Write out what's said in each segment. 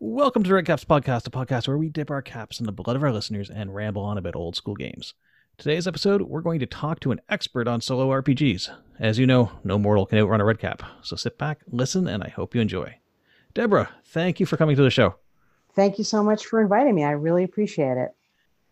Welcome to Red Caps Podcast, a podcast where we dip our caps in the blood of our listeners and ramble on about old school games. Today's episode, we're going to talk to an expert on solo RPGs. As you know, no mortal can outrun a red cap, so sit back, listen, and I hope you enjoy. Deborah, thank you for coming to the show. Thank you so much for inviting me. I really appreciate it.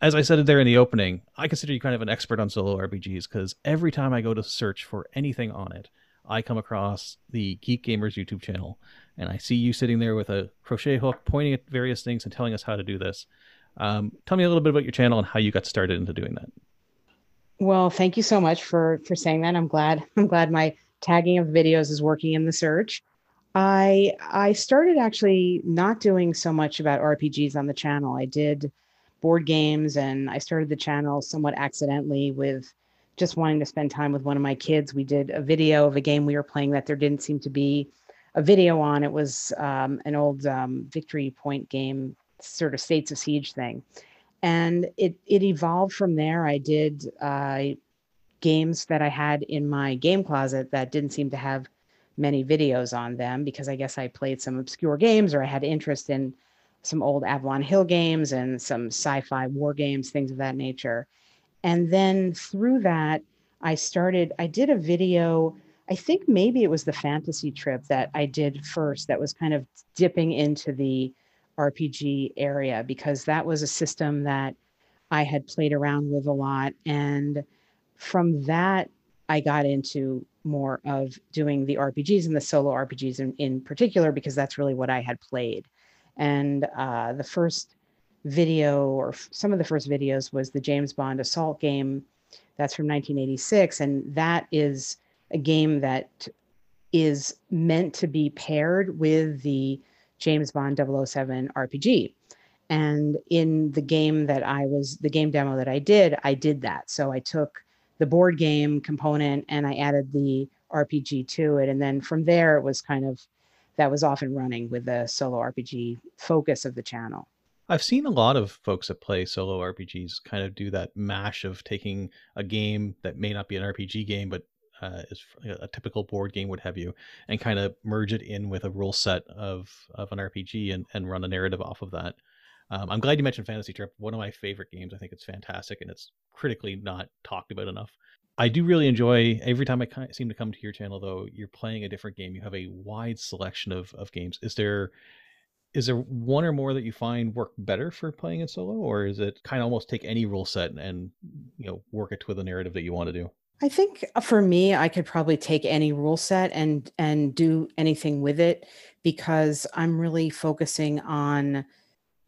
As I said there in the opening, I consider you kind of an expert on solo RPGs because every time I go to search for anything on it, I come across the Geek Gamers YouTube channel and I see you sitting there with a crochet hook pointing at various things and telling us how to do this. Um, tell me a little bit about your channel and how you got started into doing that. Well, thank you so much for for saying that. I'm glad I'm glad my tagging of videos is working in the search. I I started actually not doing so much about RPGs on the channel. I did board games and I started the channel somewhat accidentally with just wanting to spend time with one of my kids. We did a video of a game we were playing that there didn't seem to be a video on. It was um, an old um, Victory Point game, sort of States of Siege thing, and it it evolved from there. I did uh, games that I had in my game closet that didn't seem to have many videos on them because I guess I played some obscure games or I had interest in some old Avalon Hill games and some sci-fi war games, things of that nature. And then through that, I started. I did a video I think maybe it was the fantasy trip that I did first that was kind of dipping into the RPG area because that was a system that I had played around with a lot. And from that, I got into more of doing the RPGs and the solo RPGs in, in particular because that's really what I had played. And uh, the first video, or f- some of the first videos, was the James Bond assault game. That's from 1986. And that is a game that is meant to be paired with the James Bond 007 RPG. And in the game that I was, the game demo that I did, I did that. So I took the board game component and I added the RPG to it. And then from there, it was kind of, that was often running with the solo RPG focus of the channel. I've seen a lot of folks that play solo RPGs kind of do that mash of taking a game that may not be an RPG game, but uh, is a typical board game would have you, and kind of merge it in with a rule set of of an RPG and and run a narrative off of that. Um, I'm glad you mentioned Fantasy Trip. One of my favorite games. I think it's fantastic, and it's critically not talked about enough. I do really enjoy every time I seem to come to your channel. Though you're playing a different game, you have a wide selection of of games. Is there is there one or more that you find work better for playing in solo, or is it kind of almost take any rule set and you know work it to the narrative that you want to do? I think uh, for me, I could probably take any rule set and and do anything with it because I'm really focusing on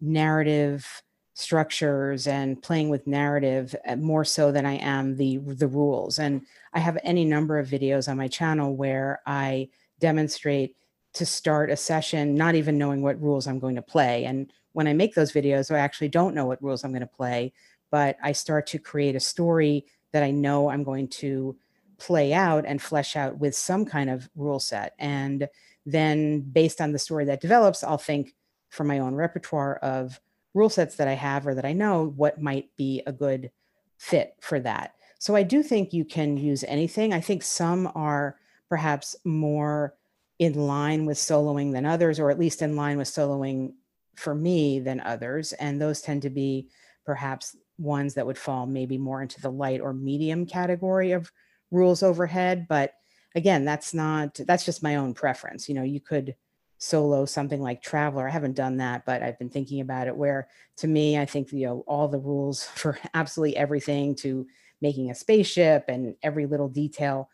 narrative structures and playing with narrative uh, more so than I am the the rules. And I have any number of videos on my channel where I demonstrate to start a session not even knowing what rules I'm going to play. And when I make those videos, I actually don't know what rules I'm going to play, but I start to create a story that I know I'm going to play out and flesh out with some kind of rule set. And then based on the story that develops, I'll think from my own repertoire of rule sets that I have or that I know what might be a good fit for that. So I do think you can use anything. I think some are perhaps more in line with soloing than others, or at least in line with soloing for me than others. And those tend to be perhaps ones that would fall maybe more into the light or medium category of rules overhead but again that's not that's just my own preference you know you could solo something like traveler i haven't done that but i've been thinking about it where to me i think you know all the rules for absolutely everything to making a spaceship and every little detail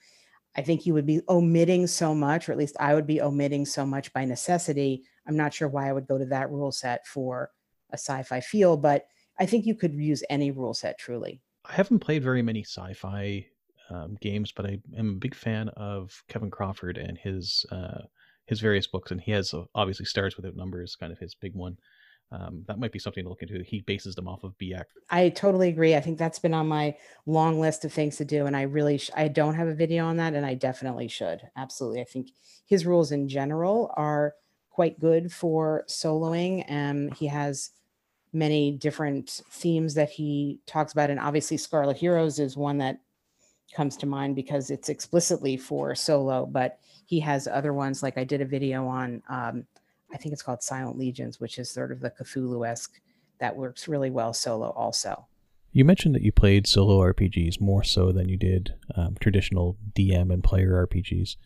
i think you would be omitting so much or at least i would be omitting so much by necessity i'm not sure why i would go to that rule set for a sci-fi feel but I think you could use any rule set truly. I haven't played very many sci-fi um, games, but I am a big fan of Kevin Crawford and his uh, his various books, and he has uh, obviously Stars Without Numbers, kind of his big one. Um, that might be something to look into. He bases them off of BX. I totally agree. I think that's been on my long list of things to do, and I really sh- I don't have a video on that, and I definitely should. Absolutely, I think his rules in general are quite good for soloing, and he has many different themes that he talks about. And obviously, Scarlet Heroes is one that comes to mind because it's explicitly for solo, but he has other ones. Like I did a video on, um, I think it's called Silent Legions, which is sort of the Cthulhu esque that works really well solo also. You mentioned that you played solo RPGs more so than you did um, traditional DM and player RPGs.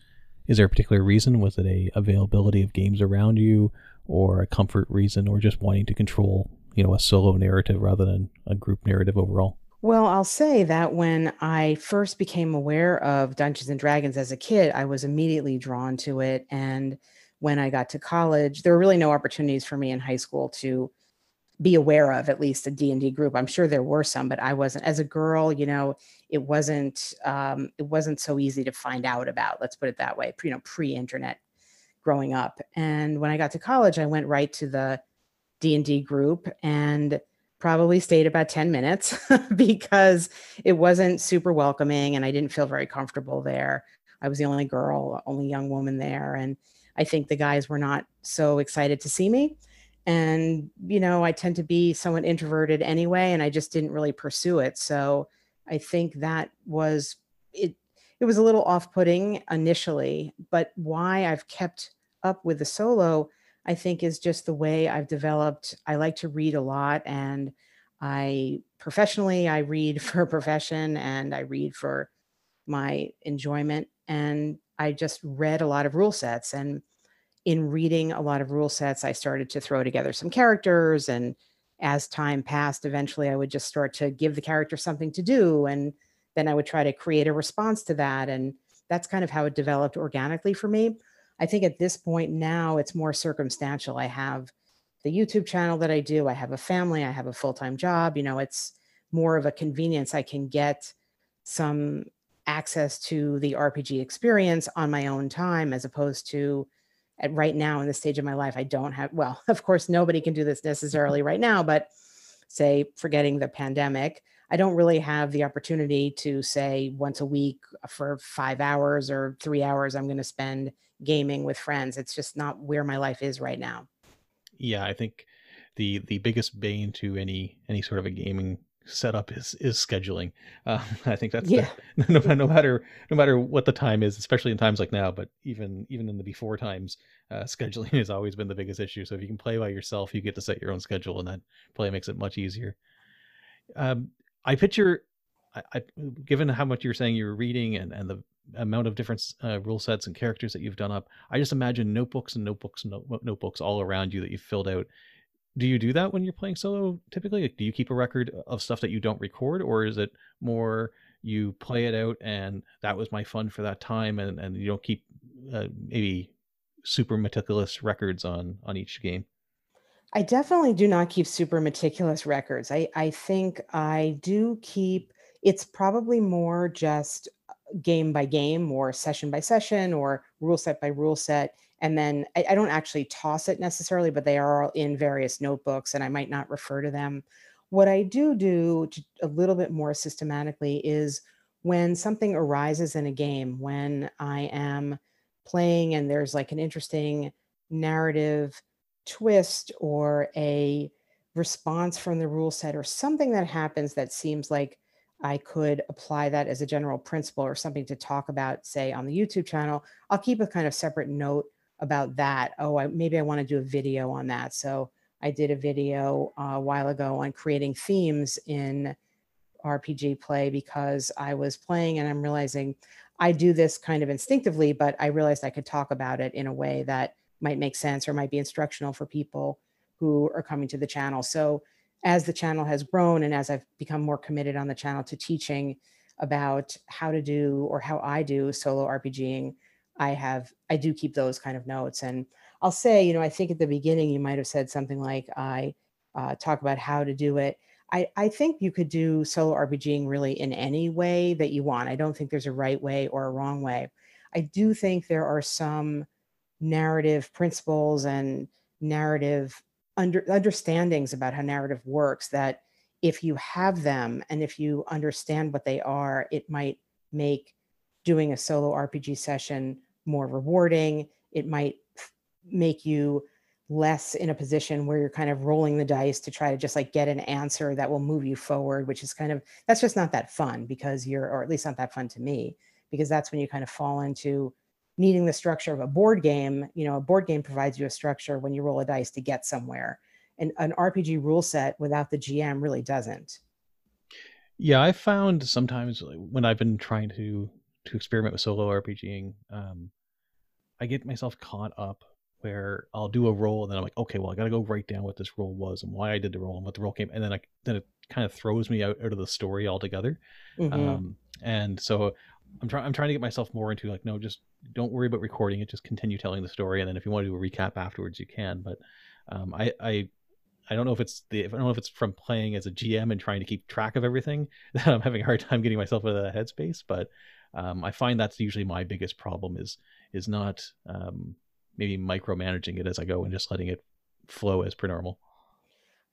Is there a particular reason? Was it a availability of games around you, or a comfort reason, or just wanting to control, you know, a solo narrative rather than a group narrative overall? Well, I'll say that when I first became aware of Dungeons and Dragons as a kid, I was immediately drawn to it. And when I got to college, there were really no opportunities for me in high school to be aware of at least a d&d group i'm sure there were some but i wasn't as a girl you know it wasn't um, it wasn't so easy to find out about let's put it that way you know pre-internet growing up and when i got to college i went right to the d&d group and probably stayed about 10 minutes because it wasn't super welcoming and I didn't feel very comfortable there. I was the only girl, only young woman there. And I think the guys were not so excited to see me. And, you know, I tend to be somewhat introverted anyway, and I just didn't really pursue it. So I think that was it. It was a little off putting initially, but why I've kept up with the solo I think is just the way I've developed. I like to read a lot and I professionally I read for a profession and I read for my enjoyment and I just read a lot of rule sets and in reading a lot of rule sets I started to throw together some characters and as time passed eventually I would just start to give the character something to do and then I would try to create a response to that and that's kind of how it developed organically for me. I think at this point now it's more circumstantial. I have the YouTube channel that I do, I have a family, I have a full time job. You know, it's more of a convenience. I can get some access to the RPG experience on my own time as opposed to at right now in the stage of my life, I don't have, well, of course, nobody can do this necessarily right now, but say, forgetting the pandemic, I don't really have the opportunity to say once a week uh, for five hours or three hours, I'm going to spend gaming with friends. It's just not where my life is right now. Yeah, I think the the biggest bane to any any sort of a gaming setup is is scheduling. Uh, I think that's yeah. the, no, no matter no matter what the time is, especially in times like now, but even even in the before times, uh, scheduling has always been the biggest issue. So if you can play by yourself, you get to set your own schedule, and that probably makes it much easier. Um, I picture, I, I, given how much you're saying you're reading and and the amount of different uh, rule sets and characters that you've done up, I just imagine notebooks and notebooks and notebooks all around you that you've filled out. Do you do that when you're playing solo typically? Like, do you keep a record of stuff that you don't record, or is it more you play it out and that was my fun for that time, and, and you don't keep uh, maybe super meticulous records on on each game? I definitely do not keep super meticulous records. I I think I do keep. It's probably more just game by game or session by session or rule set by rule set. And then I, I, don't actually toss it necessarily, but they are all in various notebooks and I might not refer to them. What I do do to, a little bit more systematically is when something arises in a game, when I am playing and there's like an interesting narrative twist or a response from the rule set or something that happens that seems like I could apply that as a general principle or something to talk about, say, on the YouTube channel. I'll keep a kind of separate note about that. Oh, I, maybe I want to do a video on that. So I did a video uh, a while ago on creating themes in RPG play because I was playing and I'm realizing I do this kind of instinctively, but I realized I could talk about it in a way that might make sense or might be instructional for people who are coming to the channel. So as the channel has grown and as I've become more committed on the channel to teaching about how to do or how I do solo RPGing, I have I do keep those kind of notes. And I'll say, you know, I think at the beginning you might have said something like I uh, talk about how to do it. I, I think you could do solo RPGing really in any way that you want. I don't think there's a right way or a wrong way. I do think there are some narrative principles and narrative under, understandings about how narrative works that if you have them and if you understand what they are, it might make doing a solo RPG session more rewarding. It might make you less in a position where you're kind of rolling the dice to try to just like get an answer that will move you forward, which is kind of that's just not that fun because you're, or at least not that fun to me, because that's when you kind of fall into needing the structure of a board game. You know, a board game provides you a structure when you roll a dice to get somewhere. And an RPG rule set without the GM really doesn't. Yeah, I found sometimes when I've been trying to to experiment with solo RPGing, um, I get myself caught up where I'll do a roll and then I'm like, okay, well, I got to go write down what this roll was and why I did the roll and what the roll came, and then I then it kind of throws me out, out of the story altogether. Mm-hmm. Um, and so I'm trying I'm trying to get myself more into like, no, just don't worry about recording it, just continue telling the story, and then if you want to do a recap afterwards, you can. But um, I I I don't know if it's the I don't know if it's from playing as a GM and trying to keep track of everything that I'm having a hard time getting myself out of that headspace. But um, I find that's usually my biggest problem is is not um, maybe micromanaging it as I go and just letting it flow as per normal.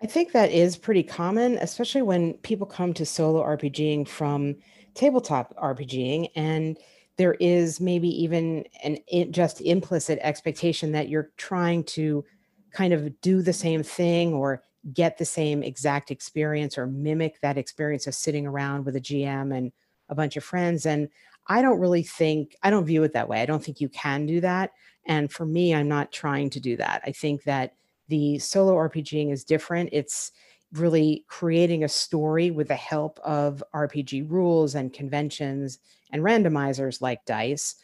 I think that is pretty common, especially when people come to solo RPGing from tabletop RPGing, and there is maybe even an just implicit expectation that you're trying to kind of do the same thing or get the same exact experience or mimic that experience of sitting around with a GM and a bunch of friends. And I don't really think, I don't view it that way. I don't think you can do that. And for me, I'm not trying to do that. I think that the solo RPGing is different. It's really creating a story with the help of RPG rules and conventions and randomizers like dice.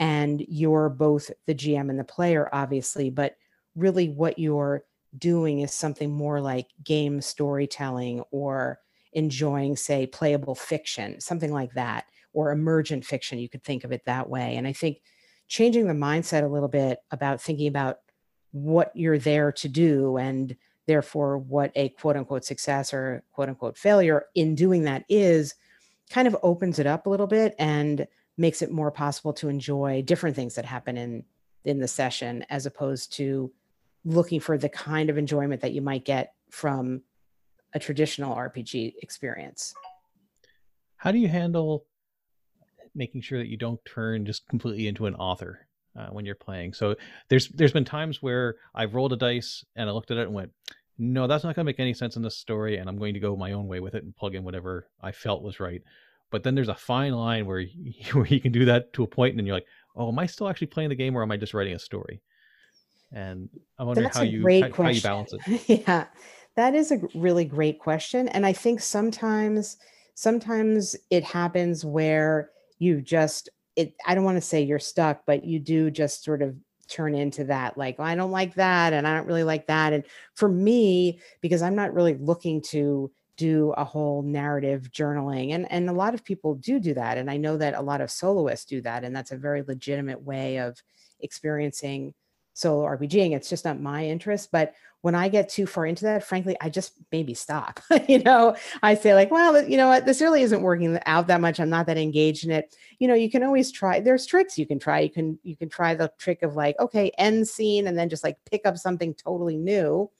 And you're both the GM and the player, obviously, but really what you're doing is something more like game storytelling or enjoying, say, playable fiction, something like that, or emergent fiction. You could think of it that way. And I think changing the mindset a little bit about thinking about what you're there to do and therefore what a quote unquote success or quote unquote failure in doing that is kind of opens it up a little bit and makes it more possible to enjoy different things that happen in in the session as opposed to looking for the kind of enjoyment that you might get from a traditional RPG experience. How do you handle making sure that you don't turn just completely into an author uh, when you're playing. So there's there's been times where I've rolled a dice and I looked at it and went, no, that's not going to make any sense in this story, and I'm going to go my own way with it and plug in whatever I felt was right. But then there's a fine line where you, where you can do that to a point, and then you're like, oh, am I still actually playing the game, or am I just writing a story? And I wonder how you how, how you balance it. yeah, that is a really great question, and I think sometimes sometimes it happens where you just it i don't want to say you're stuck but you do just sort of turn into that like oh, i don't like that and i don't really like that and for me because i'm not really looking to do a whole narrative journaling and and a lot of people do do that and i know that a lot of soloists do that and that's a very legitimate way of experiencing solo RPGing. It's just not my interest. But when I get too far into that, frankly, I just maybe stop. you know, I say like, well, you know what, this really isn't working out that much. I'm not that engaged in it. You know, you can always try. There's tricks you can try. You can you can try the trick of like, okay, end scene, and then just like pick up something totally new.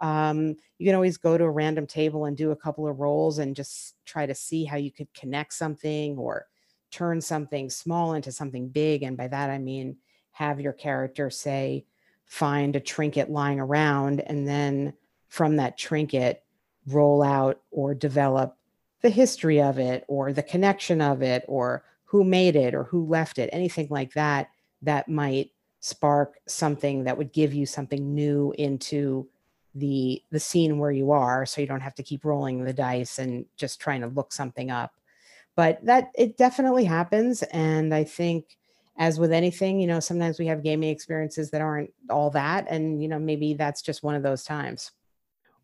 Um, you can always go to a random table and do a couple of rolls and just try to see how you could connect something or turn something small into something big. And by that I mean have your character say, find a trinket lying around, and then from that trinket, roll out or develop the history of it or the connection of it or who made it or who left it, anything like that, that might spark something that would give you something new into the the scene where you are so you don't have to keep rolling the dice and just trying to look something up. But that it definitely happens and i think as with anything, you know, sometimes we have gaming experiences that aren't all that. And, you know, maybe that's just one of those times.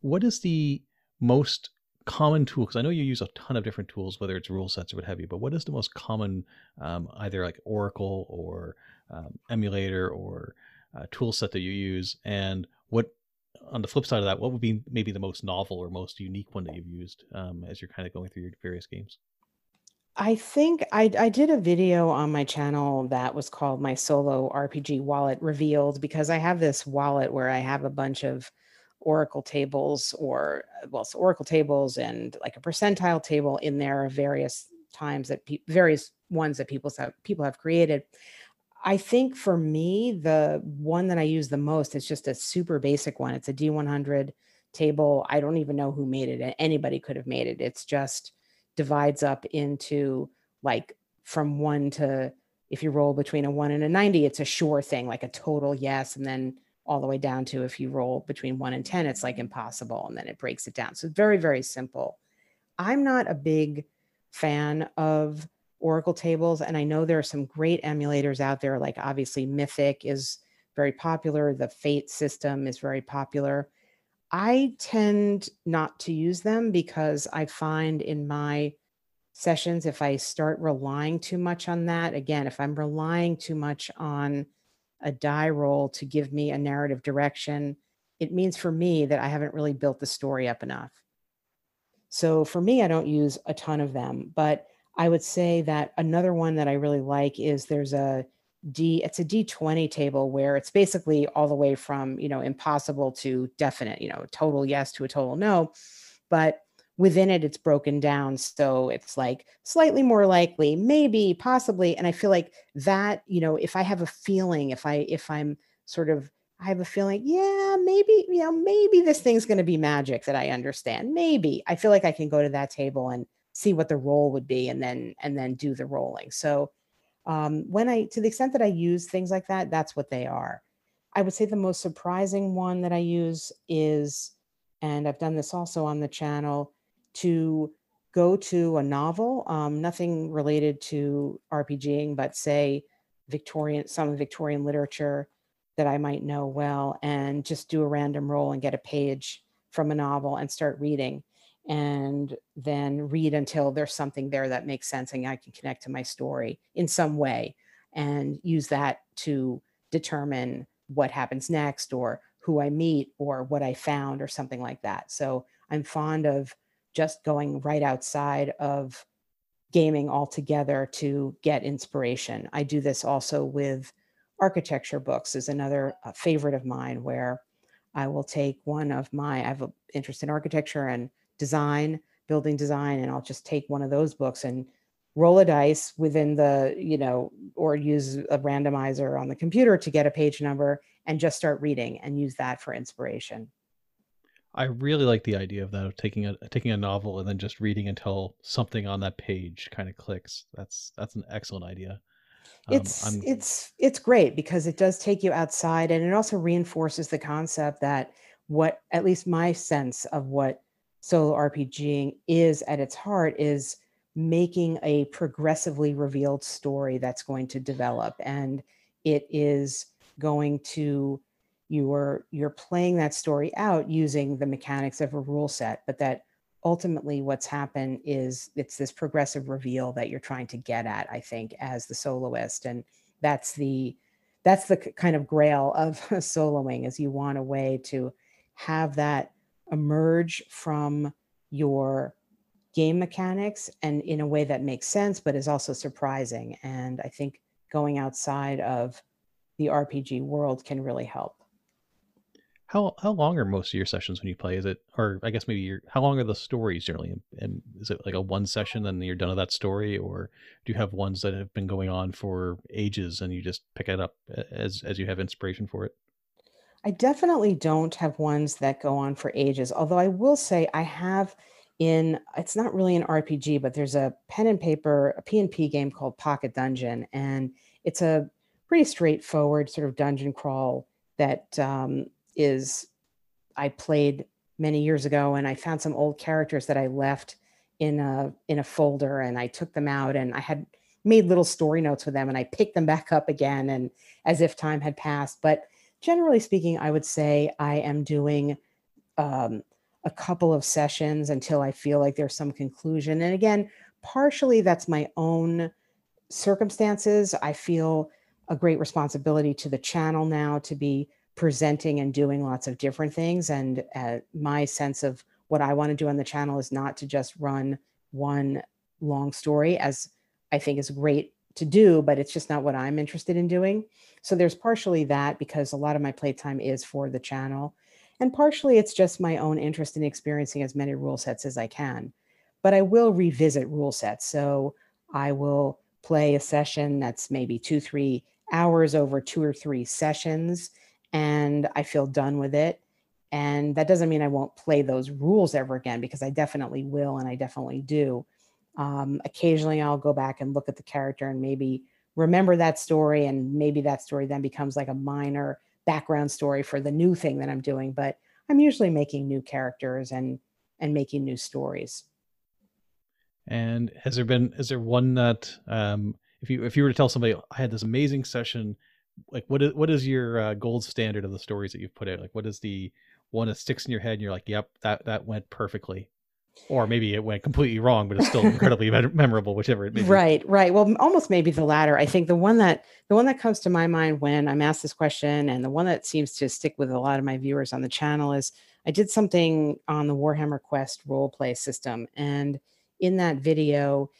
What is the most common tool? Because I know you use a ton of different tools, whether it's rule sets or what have you, but what is the most common, um, either like Oracle or um, emulator or uh, tool set that you use? And what, on the flip side of that, what would be maybe the most novel or most unique one that you've used um, as you're kind of going through your various games? I think I I did a video on my channel that was called my solo RPG wallet revealed because I have this wallet where I have a bunch of Oracle tables or uh, well, so Oracle tables and like a percentile table in there of various times that pe- various ones that people have people have created. I think for me, the one that I use the most is just a super basic one. It's a D100 table. I don't even know who made it. Anybody could have made it. It's just divides up into like from one to if you roll between a one and a 90, it's a sure thing, like a total yes. And then all the way down to if you roll between one and 10, it's like impossible. And then it breaks it down. So very, very simple. I'm not a big fan of Oracle tables. And I know there are some great emulators out there, like obviously Mythic is very popular, the Fate system is very popular. I tend not to use them because I find in my sessions, if I start relying too much on that, again, if I'm relying too much on a die roll to give me a narrative direction, it means for me that I haven't really built the story up enough. So for me, I don't use a ton of them, but I would say that another one that I really like is there's a D, it's a D20 table where it's basically all the way from, you know, impossible to definite, you know, total yes to a total no. But within it, it's broken down. So it's like slightly more likely, maybe, possibly. And I feel like that, you know, if I have a feeling, if I, if I'm sort of, I have a feeling, yeah, maybe, you know, maybe this thing's going to be magic that I understand. Maybe I feel like I can go to that table and see what the roll would be and then, and then do the rolling. So um, when I, to the extent that I use things like that, that's what they are. I would say the most surprising one that I use is, and I've done this also on the channel, to go to a novel, um, nothing related to RPGing, but say Victorian, some Victorian literature that I might know well, and just do a random roll and get a page from a novel and start reading and then read until there's something there that makes sense and I can connect to my story in some way and use that to determine what happens next or who I meet or what I found or something like that. So I'm fond of just going right outside of gaming altogether to get inspiration. I do this also with architecture books is another uh, favorite of mine where I will take one of my, I have an interest in architecture and design, building design, and I'll just take one of those books and roll a dice within the, you know, or use a randomizer on the computer to get a page number and just start reading and use that for inspiration. I really like the idea of that of taking a taking a novel and then just reading until something on that page kind of clicks. That's that's an excellent idea. Um, it's I'm, it's it's great because it does take you outside and it also reinforces the concept that what at least my sense of what solo RPGing is at its heart is making a progressively revealed story that's going to develop and it is going to you are you're playing that story out using the mechanics of a rule set but that ultimately what's happened is it's this progressive reveal that you're trying to get at i think as the soloist and that's the that's the kind of grail of soloing is you want a way to have that emerge from your game mechanics and in a way that makes sense but is also surprising and i think going outside of the rpg world can really help how how long are most of your sessions when you play? Is it, or I guess maybe your how long are the stories generally? And is it like a one session and you're done with that story, or do you have ones that have been going on for ages and you just pick it up as as you have inspiration for it? I definitely don't have ones that go on for ages. Although I will say I have in it's not really an RPG, but there's a pen and paper, a P&P game called Pocket Dungeon, and it's a pretty straightforward sort of dungeon crawl that um, is I played many years ago and I found some old characters that I left in a in a folder and I took them out and I had made little story notes with them and I picked them back up again and as if time had passed. But generally speaking, I would say I am doing um, a couple of sessions until I feel like there's some conclusion. And again, partially that's my own circumstances. I feel a great responsibility to the channel now to be presenting and doing lots of different things. And uh, my sense of what I want to do on the channel is not to just run one long story, as I think is great to do, but it's just not what I'm interested in doing. So there's partially that because a lot of my playtime is for the channel. And partially it's just my own interest in experiencing as many rule sets as I can. But I will revisit rule sets. So I will play a session that's maybe two, three hours over two or three sessions and I feel done with it. And that doesn't mean I won't play those rules ever again because I definitely will and I definitely do. Um, occasionally I'll go back and look at the character and maybe remember that story and maybe that story then becomes like a minor background story for the new thing that I'm doing. But I'm usually making new characters and and making new stories. And has there been is there one that um, if you if you were to tell somebody I had this amazing session, like what is what is your uh, gold standard of the stories that you've put out? Like what is the one that sticks in your head and you're like, yep, that that went perfectly or maybe it went completely wrong, but it's still incredibly memorable, whichever it may be. Right, right. Well, almost maybe the latter. I think the one that the one that comes to my mind when I'm asked this question, and the one that seems to stick with a lot of my viewers on the channel is I did something on the Warhammer Quest role play system, and in that video,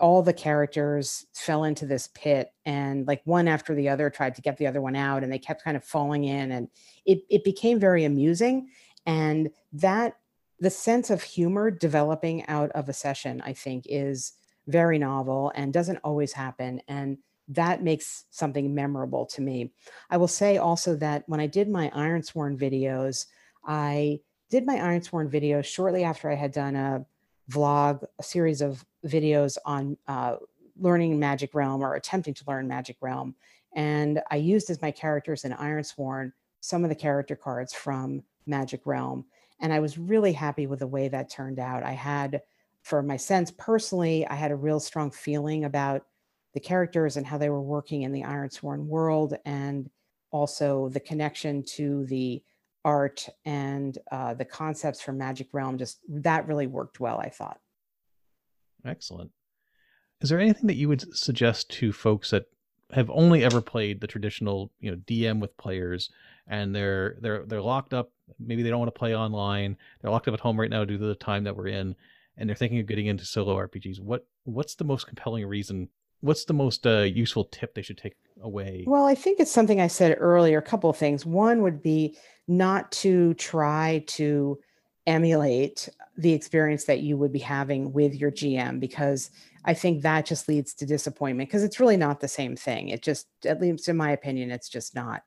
all the characters fell into this pit, and like one after the other tried to get the other one out, and they kept kind of falling in, and it it became very amusing. And that the sense of humor developing out of a session, I think, is very novel and doesn't always happen. And that makes something memorable to me. I will say also that when I did my Ironsworn videos, I did my Ironsworn videos shortly after I had done a vlog, a series of videos on uh, learning Magic Realm or attempting to learn Magic Realm. And I used as my characters in Ironsworn some of the character cards from Magic Realm. And I was really happy with the way that turned out. I had, for my sense personally, I had a real strong feeling about the characters and how they were working in the Ironsworn world, and also the connection to the art and uh, the concepts from Magic Realm. Just that really worked well, I thought. Excellent. Is there anything that you would suggest to folks that have only ever played the traditional, you know, DM with players and they're they're they're locked up. Maybe they don't want to play online. They're locked up at home right now due to the time that we're in, and they're thinking of getting into solo RPGs. What what's the most compelling reason? What's the most uh, useful tip they should take away? Well, I think it's something I said earlier. A couple of things. One would be not to try to emulate the experience that you would be having with your GM because I think that just leads to disappointment because it's really not the same thing. It just, at least in my opinion, it's just not.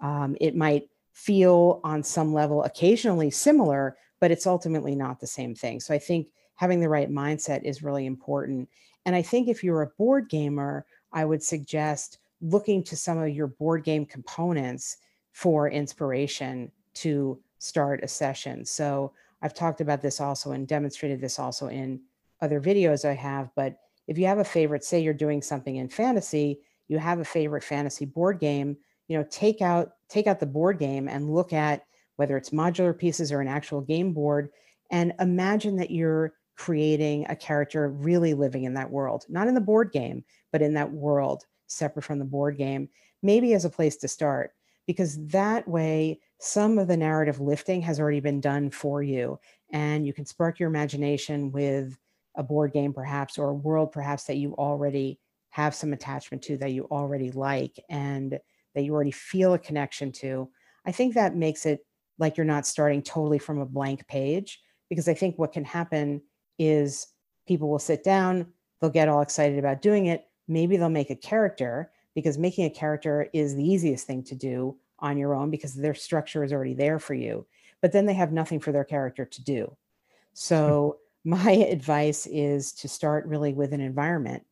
Um, it might feel on some level occasionally similar, but it's ultimately not the same thing. So I think having the right mindset is really important. And I think if you're a board gamer, I would suggest looking to some of your board game components for inspiration to start a session. So I've talked about this also and demonstrated this also in other videos I have. But if you have a favorite, say you're doing something in fantasy, you have a favorite fantasy board game, you know, take out take out the board game and look at whether it's modular pieces or an actual game board and imagine that you're creating a character really living in that world, not in the board game, but in that world separate from the board game, maybe as a place to start, because that way some of the narrative lifting has already been done for you. And you can spark your imagination with a board game, perhaps, or a world, perhaps, that you already have some attachment to that you already like. And that you already feel a connection to, I think that makes it like you're not starting totally from a blank page. Because I think what can happen is people will sit down, they'll get all excited about doing it. Maybe they'll make a character because making a character is the easiest thing to do on your own because their structure is already there for you. But then they have nothing for their character to do. Hmm. So, my advice is to start really with an environment.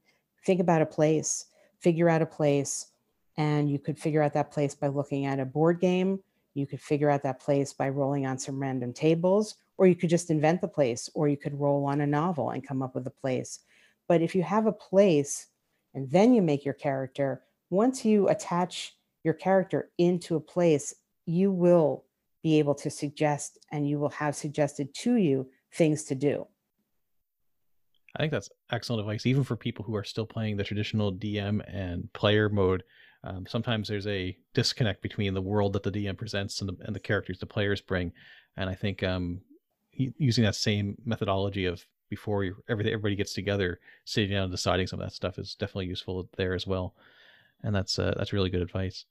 Think about a place, figure out a place, and you could figure out that place by looking at a board game. You could figure out that place by rolling on some random tables, or you could just invent the place, or you could roll on a novel and come up with a place. But if you have a place and then you make your character, once you attach your character into a place, you will be able to suggest and you will have suggested to you things to do. I think that's excellent advice, even for people who are still playing the traditional DM and player mode um, sometimes there's a disconnect between the world that the DM presents and the, and the characters the players bring. And I think um, using that same methodology of before everything, everybody gets together, sitting down and deciding some of that stuff is definitely useful there as well. And that's uh, that's really good advice.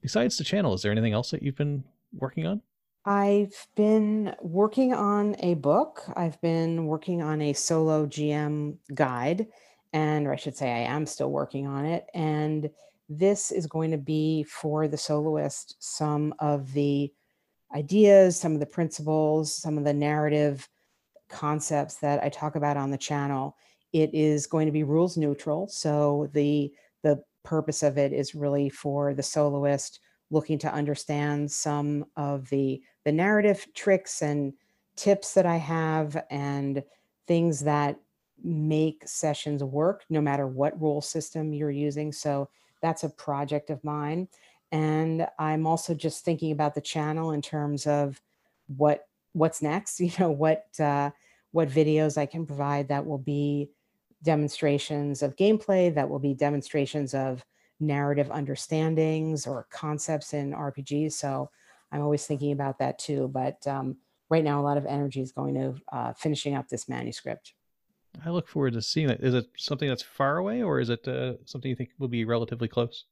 Besides the channel, is there anything else that you've been working on? I've been working on a book. I've been working on a solo GM guide, and or I should say, I am still working on it. And this is going to be for the soloist some of the ideas, some of the principles, some of the narrative concepts that I talk about on the channel. It is going to be rules neutral. So the the purpose of it is really for the soloist looking to understand some of the the narrative tricks and tips that I have and things that make sessions work no matter what rule system you're using. So that's a project of mine. And I'm also just thinking about the channel in terms of what what's next, you know, what uh, what videos I can provide that will be demonstrations of gameplay, that will be demonstrations of narrative understandings or concepts in RPGs. So I'm always thinking about that too. But um, right now, a lot of energy is going to uh, finishing up this manuscript. I look forward to seeing it. Is it something that's far away, or is it uh, something you think will be relatively close?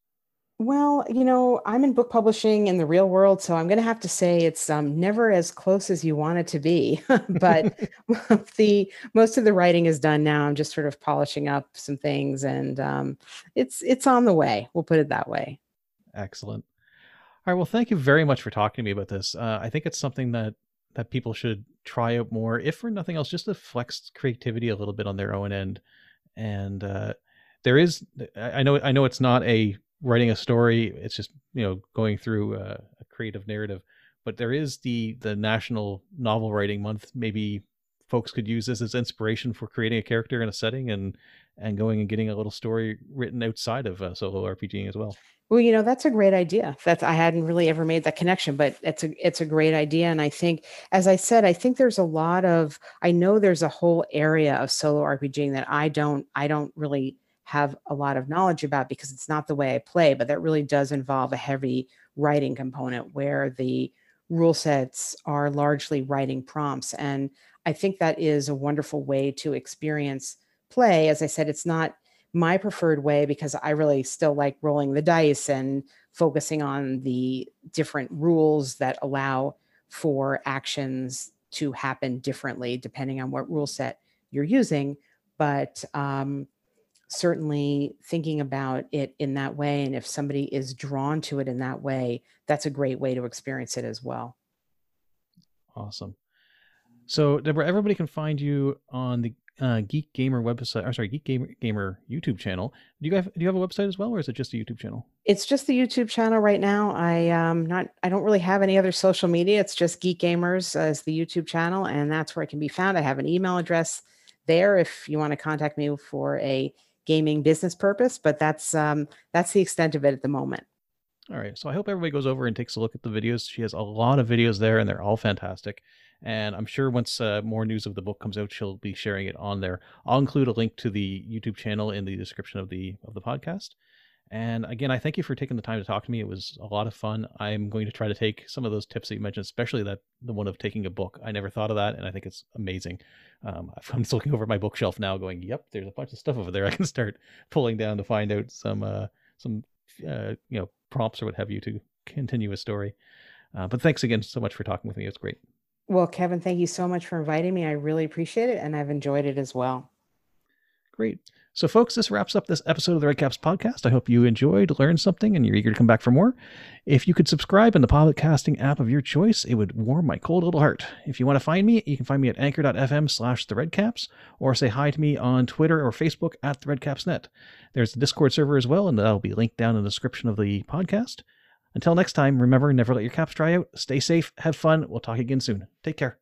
Well, you know, I'm in book publishing in the real world, so I'm going to have to say it's um, never as close as you want it to be. but the most of the writing is done now. I'm just sort of polishing up some things, and um, it's it's on the way. We'll put it that way. Excellent. All right. Well, thank you very much for talking to me about this. Uh, I think it's something that that people should try out more, if for nothing else, just to flex creativity a little bit on their own end. And uh, there is, I know, I know it's not a writing a story. It's just you know going through a, a creative narrative. But there is the the National Novel Writing Month. Maybe folks could use this as inspiration for creating a character in a setting and and going and getting a little story written outside of solo RPG as well. Well, you know, that's a great idea. That's I hadn't really ever made that connection, but it's a it's a great idea. And I think, as I said, I think there's a lot of I know there's a whole area of solo RPGing that I don't I don't really have a lot of knowledge about because it's not the way I play, but that really does involve a heavy writing component where the rule sets are largely writing prompts. And I think that is a wonderful way to experience play. As I said, it's not my preferred way because I really still like rolling the dice and focusing on the different rules that allow for actions to happen differently depending on what rule set you're using. But um, certainly thinking about it in that way and if somebody is drawn to it in that way that's a great way to experience it as well. Awesome. So deborah everybody can find you on the uh, geek gamer website or sorry geek gamer, gamer youtube channel. Do you have do you have a website as well or is it just a youtube channel? It's just the youtube channel right now. I um not i don't really have any other social media. It's just geek gamers as the youtube channel and that's where it can be found. I have an email address there if you want to contact me for a gaming business purpose, but that's um, that's the extent of it at the moment. All right. So I hope everybody goes over and takes a look at the videos. She has a lot of videos there, and they're all fantastic. And I'm sure once uh, more news of the book comes out, she'll be sharing it on there. I'll include a link to the YouTube channel in the description of the of the podcast. And again, I thank you for taking the time to talk to me. It was a lot of fun. I'm going to try to take some of those tips that you mentioned, especially that the one of taking a book. I never thought of that, and I think it's amazing. Um, I'm just looking over my bookshelf now, going, "Yep, there's a bunch of stuff over there I can start pulling down to find out some uh, some uh, you know prompts or what have you to continue a story." Uh, but thanks again so much for talking with me. It's great. Well, Kevin, thank you so much for inviting me. I really appreciate it, and I've enjoyed it as well. Great. So, folks, this wraps up this episode of the Redcaps podcast. I hope you enjoyed, learned something, and you're eager to come back for more. If you could subscribe in the podcasting app of your choice, it would warm my cold little heart. If you want to find me, you can find me at anchor.fm slash the Redcaps, or say hi to me on Twitter or Facebook at the Redcapsnet. There's the Discord server as well, and that'll be linked down in the description of the podcast. Until next time, remember, never let your caps dry out. Stay safe, have fun. We'll talk again soon. Take care.